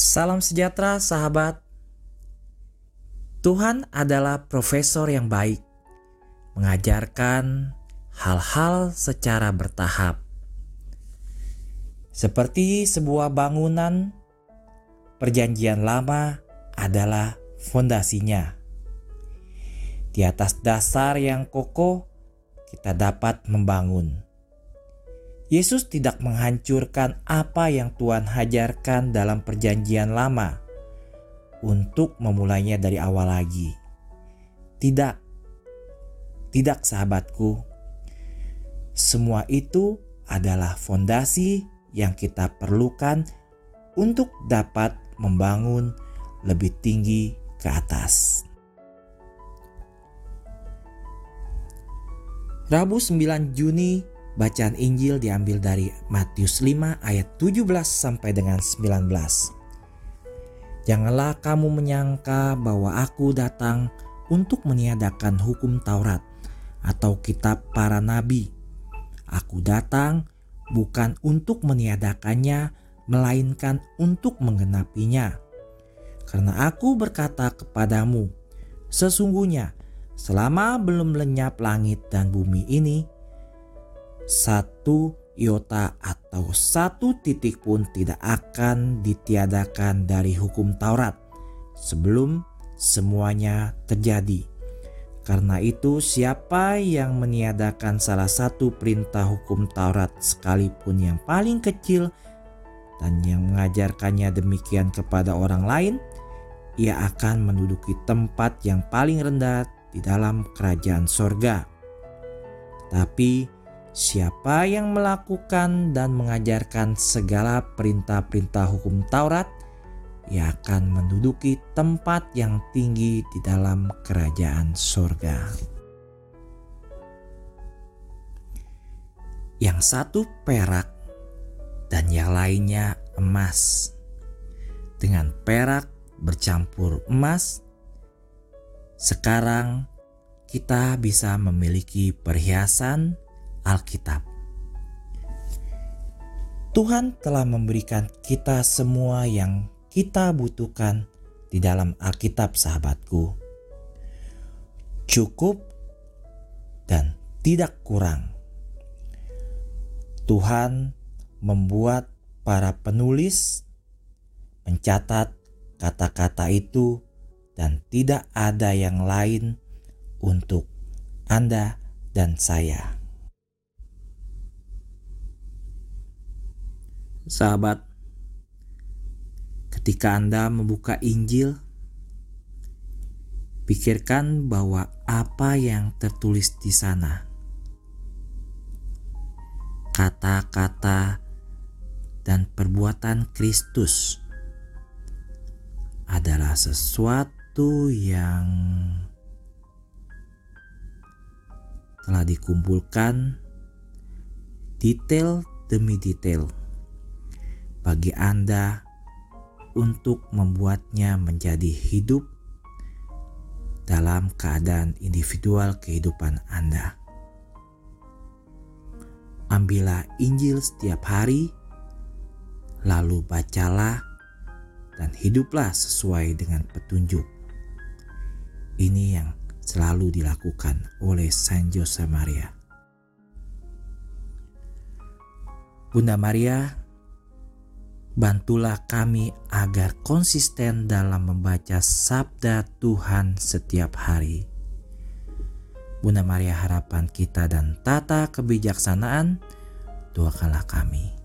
Salam sejahtera, sahabat. Tuhan adalah profesor yang baik, mengajarkan hal-hal secara bertahap. Seperti sebuah bangunan, Perjanjian Lama adalah fondasinya. Di atas dasar yang kokoh, kita dapat membangun. Yesus tidak menghancurkan apa yang Tuhan hajarkan dalam Perjanjian Lama untuk memulainya dari awal lagi. Tidak, tidak, sahabatku. Semua itu adalah fondasi yang kita perlukan untuk dapat membangun lebih tinggi ke atas. Rabu 9 Juni bacaan Injil diambil dari Matius 5 ayat 17 sampai dengan 19. Janganlah kamu menyangka bahwa aku datang untuk meniadakan hukum Taurat atau kitab para nabi. Aku datang bukan untuk meniadakannya, melainkan untuk menggenapinya. Karena aku berkata kepadamu, sesungguhnya selama belum lenyap langit dan bumi ini, satu iota atau satu titik pun tidak akan ditiadakan dari hukum Taurat sebelum semuanya terjadi. Karena itu, siapa yang meniadakan salah satu perintah hukum Taurat, sekalipun yang paling kecil, dan yang mengajarkannya demikian kepada orang lain, ia akan menduduki tempat yang paling rendah di dalam kerajaan sorga. Tapi siapa yang melakukan dan mengajarkan segala perintah-perintah hukum Taurat, ia akan menduduki tempat yang tinggi di dalam kerajaan sorga. Yang satu perak dan yang lainnya emas. Dengan perak bercampur emas, sekarang kita bisa memiliki perhiasan Alkitab. Tuhan telah memberikan kita semua yang kita butuhkan di dalam Alkitab sahabatku. Cukup dan tidak kurang. Tuhan membuat para penulis mencatat kata-kata itu dan tidak ada yang lain untuk Anda dan saya. Sahabat, Ketika Anda membuka Injil, pikirkan bahwa apa yang tertulis di sana, kata-kata dan perbuatan Kristus adalah sesuatu yang telah dikumpulkan detail demi detail bagi Anda untuk membuatnya menjadi hidup dalam keadaan individual kehidupan Anda. Ambillah Injil setiap hari, lalu bacalah dan hiduplah sesuai dengan petunjuk. Ini yang selalu dilakukan oleh Saint Jose Maria. Bunda Maria Bantulah kami agar konsisten dalam membaca sabda Tuhan setiap hari. Bunda Maria harapan kita dan tata kebijaksanaan, doakanlah kami.